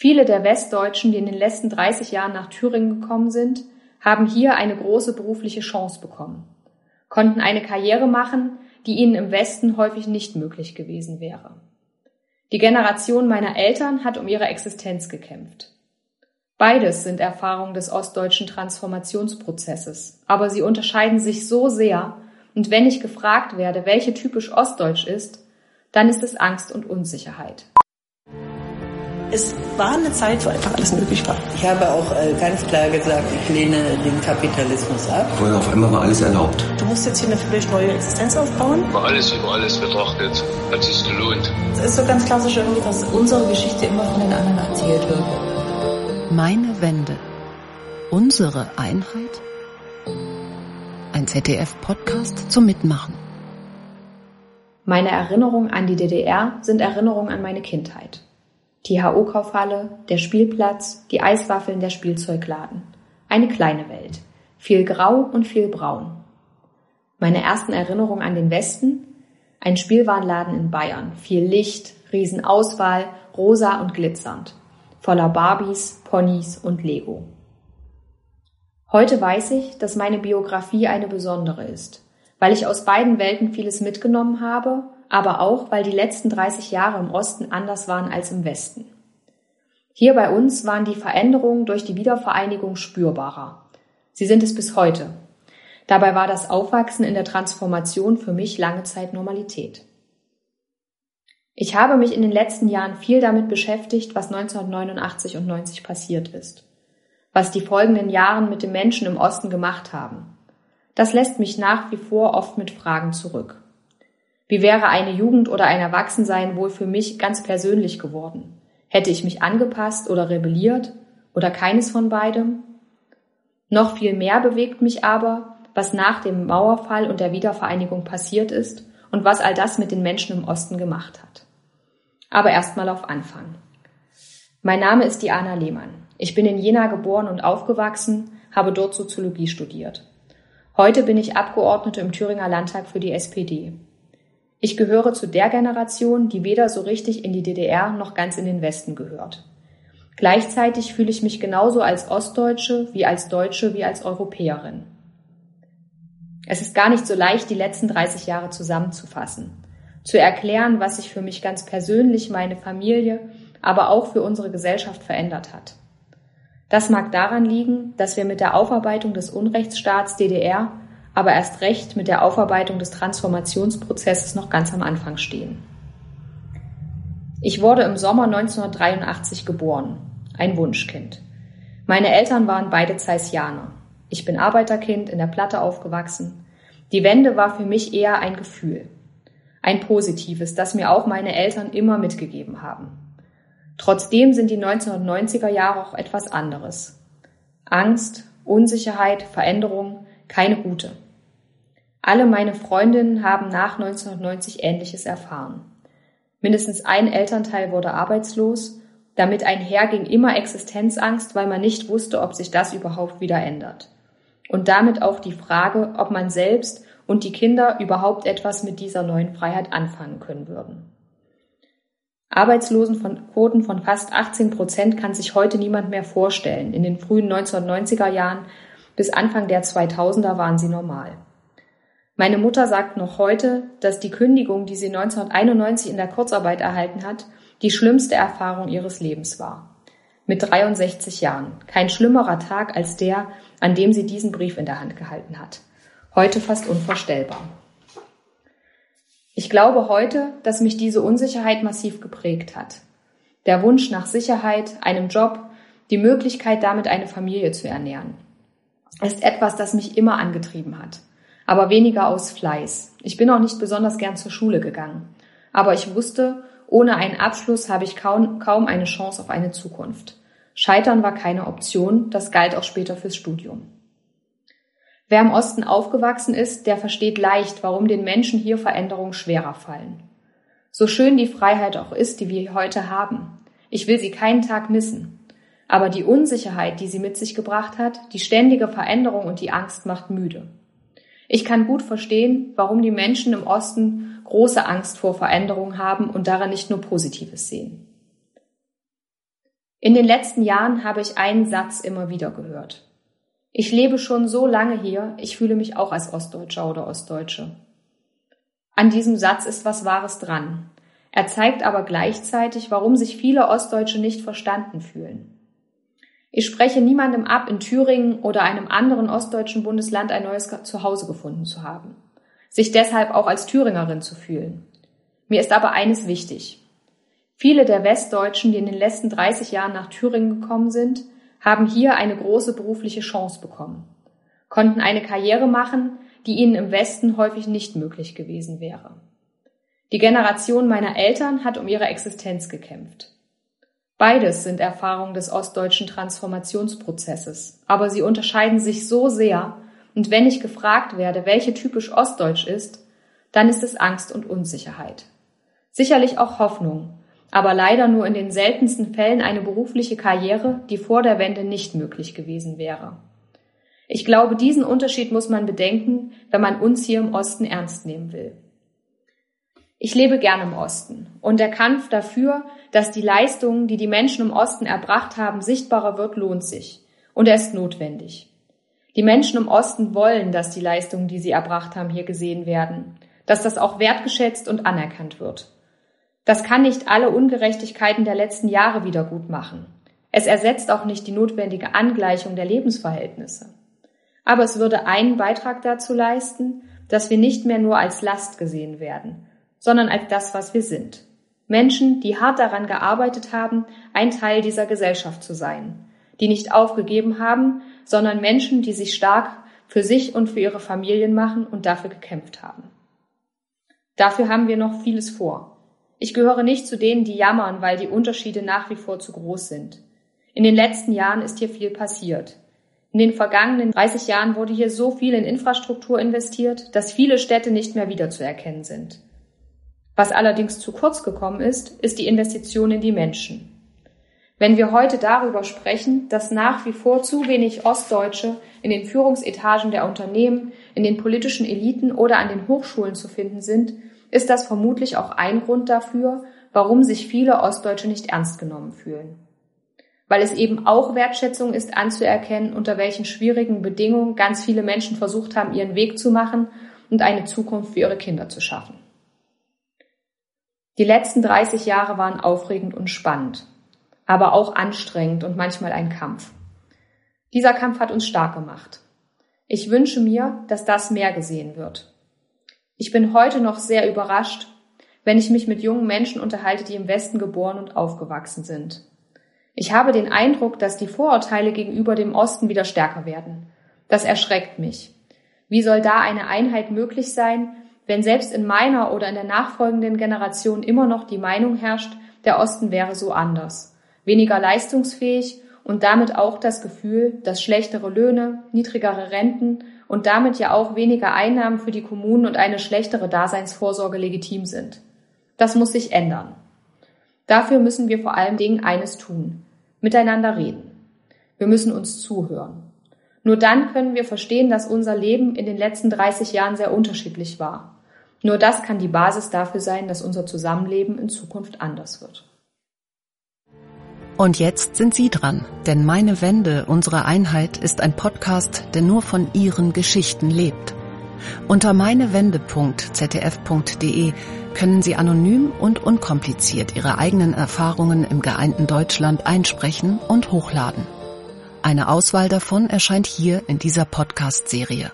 Viele der Westdeutschen, die in den letzten 30 Jahren nach Thüringen gekommen sind, haben hier eine große berufliche Chance bekommen, konnten eine Karriere machen, die ihnen im Westen häufig nicht möglich gewesen wäre. Die Generation meiner Eltern hat um ihre Existenz gekämpft. Beides sind Erfahrungen des ostdeutschen Transformationsprozesses, aber sie unterscheiden sich so sehr, und wenn ich gefragt werde, welche typisch ostdeutsch ist, dann ist es Angst und Unsicherheit. Es war eine Zeit, wo einfach alles möglich war. Ich habe auch äh, ganz klar gesagt, ich lehne den Kapitalismus ab. Vorher auf einmal war alles erlaubt. Du musst jetzt hier eine völlig neue Existenz aufbauen. Über alles über alles betrachtet, hat sich gelohnt. Es ist so ganz klassisch irgendwie, dass unsere Geschichte immer von den anderen erzählt wird. Meine Wende. Unsere Einheit? Ein ZDF-Podcast zum Mitmachen. Meine Erinnerungen an die DDR sind Erinnerungen an meine Kindheit. Die HO-Kaufhalle, der Spielplatz, die Eiswaffeln der Spielzeugladen. Eine kleine Welt. Viel Grau und viel Braun. Meine ersten Erinnerungen an den Westen? Ein Spielwarenladen in Bayern. Viel Licht, Riesenauswahl, rosa und glitzernd. Voller Barbies, Ponys und Lego. Heute weiß ich, dass meine Biografie eine besondere ist, weil ich aus beiden Welten vieles mitgenommen habe aber auch, weil die letzten 30 Jahre im Osten anders waren als im Westen. Hier bei uns waren die Veränderungen durch die Wiedervereinigung spürbarer. Sie sind es bis heute. Dabei war das Aufwachsen in der Transformation für mich lange Zeit Normalität. Ich habe mich in den letzten Jahren viel damit beschäftigt, was 1989 und 90 passiert ist, was die folgenden Jahren mit den Menschen im Osten gemacht haben. Das lässt mich nach wie vor oft mit Fragen zurück. Wie wäre eine Jugend oder ein Erwachsensein wohl für mich ganz persönlich geworden? Hätte ich mich angepasst oder rebelliert oder keines von beidem? Noch viel mehr bewegt mich aber, was nach dem Mauerfall und der Wiedervereinigung passiert ist und was all das mit den Menschen im Osten gemacht hat. Aber erstmal auf Anfang. Mein Name ist Diana Lehmann. Ich bin in Jena geboren und aufgewachsen, habe dort Soziologie studiert. Heute bin ich Abgeordnete im Thüringer Landtag für die SPD. Ich gehöre zu der Generation, die weder so richtig in die DDR noch ganz in den Westen gehört. Gleichzeitig fühle ich mich genauso als Ostdeutsche wie als Deutsche wie als Europäerin. Es ist gar nicht so leicht, die letzten 30 Jahre zusammenzufassen, zu erklären, was sich für mich ganz persönlich, meine Familie, aber auch für unsere Gesellschaft verändert hat. Das mag daran liegen, dass wir mit der Aufarbeitung des Unrechtsstaats DDR aber erst recht mit der Aufarbeitung des Transformationsprozesses noch ganz am Anfang stehen. Ich wurde im Sommer 1983 geboren, ein Wunschkind. Meine Eltern waren beide Zeissianer. Ich bin Arbeiterkind in der Platte aufgewachsen. Die Wende war für mich eher ein Gefühl. Ein positives, das mir auch meine Eltern immer mitgegeben haben. Trotzdem sind die 1990er Jahre auch etwas anderes. Angst, Unsicherheit, Veränderung, keine gute. Alle meine Freundinnen haben nach 1990 Ähnliches erfahren. Mindestens ein Elternteil wurde arbeitslos, damit einher ging immer Existenzangst, weil man nicht wusste, ob sich das überhaupt wieder ändert. Und damit auch die Frage, ob man selbst und die Kinder überhaupt etwas mit dieser neuen Freiheit anfangen können würden. Arbeitslosenquoten von fast 18 Prozent kann sich heute niemand mehr vorstellen. In den frühen 1990er Jahren bis Anfang der 2000er waren sie normal. Meine Mutter sagt noch heute, dass die Kündigung, die sie 1991 in der Kurzarbeit erhalten hat, die schlimmste Erfahrung ihres Lebens war. Mit 63 Jahren. Kein schlimmerer Tag als der, an dem sie diesen Brief in der Hand gehalten hat. Heute fast unvorstellbar. Ich glaube heute, dass mich diese Unsicherheit massiv geprägt hat. Der Wunsch nach Sicherheit, einem Job, die Möglichkeit, damit eine Familie zu ernähren ist etwas, das mich immer angetrieben hat. Aber weniger aus Fleiß. Ich bin auch nicht besonders gern zur Schule gegangen. Aber ich wusste, ohne einen Abschluss habe ich kaum, kaum eine Chance auf eine Zukunft. Scheitern war keine Option, das galt auch später fürs Studium. Wer im Osten aufgewachsen ist, der versteht leicht, warum den Menschen hier Veränderungen schwerer fallen. So schön die Freiheit auch ist, die wir heute haben. Ich will sie keinen Tag missen. Aber die Unsicherheit, die sie mit sich gebracht hat, die ständige Veränderung und die Angst macht müde. Ich kann gut verstehen, warum die Menschen im Osten große Angst vor Veränderung haben und daran nicht nur Positives sehen. In den letzten Jahren habe ich einen Satz immer wieder gehört. Ich lebe schon so lange hier, ich fühle mich auch als Ostdeutscher oder Ostdeutsche. An diesem Satz ist was Wahres dran. Er zeigt aber gleichzeitig, warum sich viele Ostdeutsche nicht verstanden fühlen. Ich spreche niemandem ab, in Thüringen oder einem anderen ostdeutschen Bundesland ein neues Zuhause gefunden zu haben, sich deshalb auch als Thüringerin zu fühlen. Mir ist aber eines wichtig. Viele der Westdeutschen, die in den letzten 30 Jahren nach Thüringen gekommen sind, haben hier eine große berufliche Chance bekommen, konnten eine Karriere machen, die ihnen im Westen häufig nicht möglich gewesen wäre. Die Generation meiner Eltern hat um ihre Existenz gekämpft. Beides sind Erfahrungen des ostdeutschen Transformationsprozesses, aber sie unterscheiden sich so sehr, und wenn ich gefragt werde, welche typisch ostdeutsch ist, dann ist es Angst und Unsicherheit. Sicherlich auch Hoffnung, aber leider nur in den seltensten Fällen eine berufliche Karriere, die vor der Wende nicht möglich gewesen wäre. Ich glaube, diesen Unterschied muss man bedenken, wenn man uns hier im Osten ernst nehmen will. Ich lebe gern im Osten und der Kampf dafür, dass die Leistungen, die die Menschen im Osten erbracht haben, sichtbarer wird, lohnt sich und er ist notwendig. Die Menschen im Osten wollen, dass die Leistungen, die sie erbracht haben, hier gesehen werden, dass das auch wertgeschätzt und anerkannt wird. Das kann nicht alle Ungerechtigkeiten der letzten Jahre wieder gut machen. Es ersetzt auch nicht die notwendige Angleichung der Lebensverhältnisse. Aber es würde einen Beitrag dazu leisten, dass wir nicht mehr nur als Last gesehen werden, sondern als das, was wir sind. Menschen, die hart daran gearbeitet haben, ein Teil dieser Gesellschaft zu sein, die nicht aufgegeben haben, sondern Menschen, die sich stark für sich und für ihre Familien machen und dafür gekämpft haben. Dafür haben wir noch vieles vor. Ich gehöre nicht zu denen, die jammern, weil die Unterschiede nach wie vor zu groß sind. In den letzten Jahren ist hier viel passiert. In den vergangenen 30 Jahren wurde hier so viel in Infrastruktur investiert, dass viele Städte nicht mehr wiederzuerkennen sind. Was allerdings zu kurz gekommen ist, ist die Investition in die Menschen. Wenn wir heute darüber sprechen, dass nach wie vor zu wenig Ostdeutsche in den Führungsetagen der Unternehmen, in den politischen Eliten oder an den Hochschulen zu finden sind, ist das vermutlich auch ein Grund dafür, warum sich viele Ostdeutsche nicht ernst genommen fühlen. Weil es eben auch Wertschätzung ist anzuerkennen, unter welchen schwierigen Bedingungen ganz viele Menschen versucht haben, ihren Weg zu machen und eine Zukunft für ihre Kinder zu schaffen. Die letzten 30 Jahre waren aufregend und spannend, aber auch anstrengend und manchmal ein Kampf. Dieser Kampf hat uns stark gemacht. Ich wünsche mir, dass das mehr gesehen wird. Ich bin heute noch sehr überrascht, wenn ich mich mit jungen Menschen unterhalte, die im Westen geboren und aufgewachsen sind. Ich habe den Eindruck, dass die Vorurteile gegenüber dem Osten wieder stärker werden. Das erschreckt mich. Wie soll da eine Einheit möglich sein, wenn selbst in meiner oder in der nachfolgenden Generation immer noch die Meinung herrscht, der Osten wäre so anders, weniger leistungsfähig und damit auch das Gefühl, dass schlechtere Löhne, niedrigere Renten und damit ja auch weniger Einnahmen für die Kommunen und eine schlechtere Daseinsvorsorge legitim sind. Das muss sich ändern. Dafür müssen wir vor allen Dingen eines tun. Miteinander reden. Wir müssen uns zuhören. Nur dann können wir verstehen, dass unser Leben in den letzten 30 Jahren sehr unterschiedlich war. Nur das kann die Basis dafür sein, dass unser Zusammenleben in Zukunft anders wird. Und jetzt sind Sie dran, denn Meine Wende, unsere Einheit ist ein Podcast, der nur von Ihren Geschichten lebt. Unter meinewende.zdf.de können Sie anonym und unkompliziert Ihre eigenen Erfahrungen im geeinten Deutschland einsprechen und hochladen. Eine Auswahl davon erscheint hier in dieser Podcast-Serie.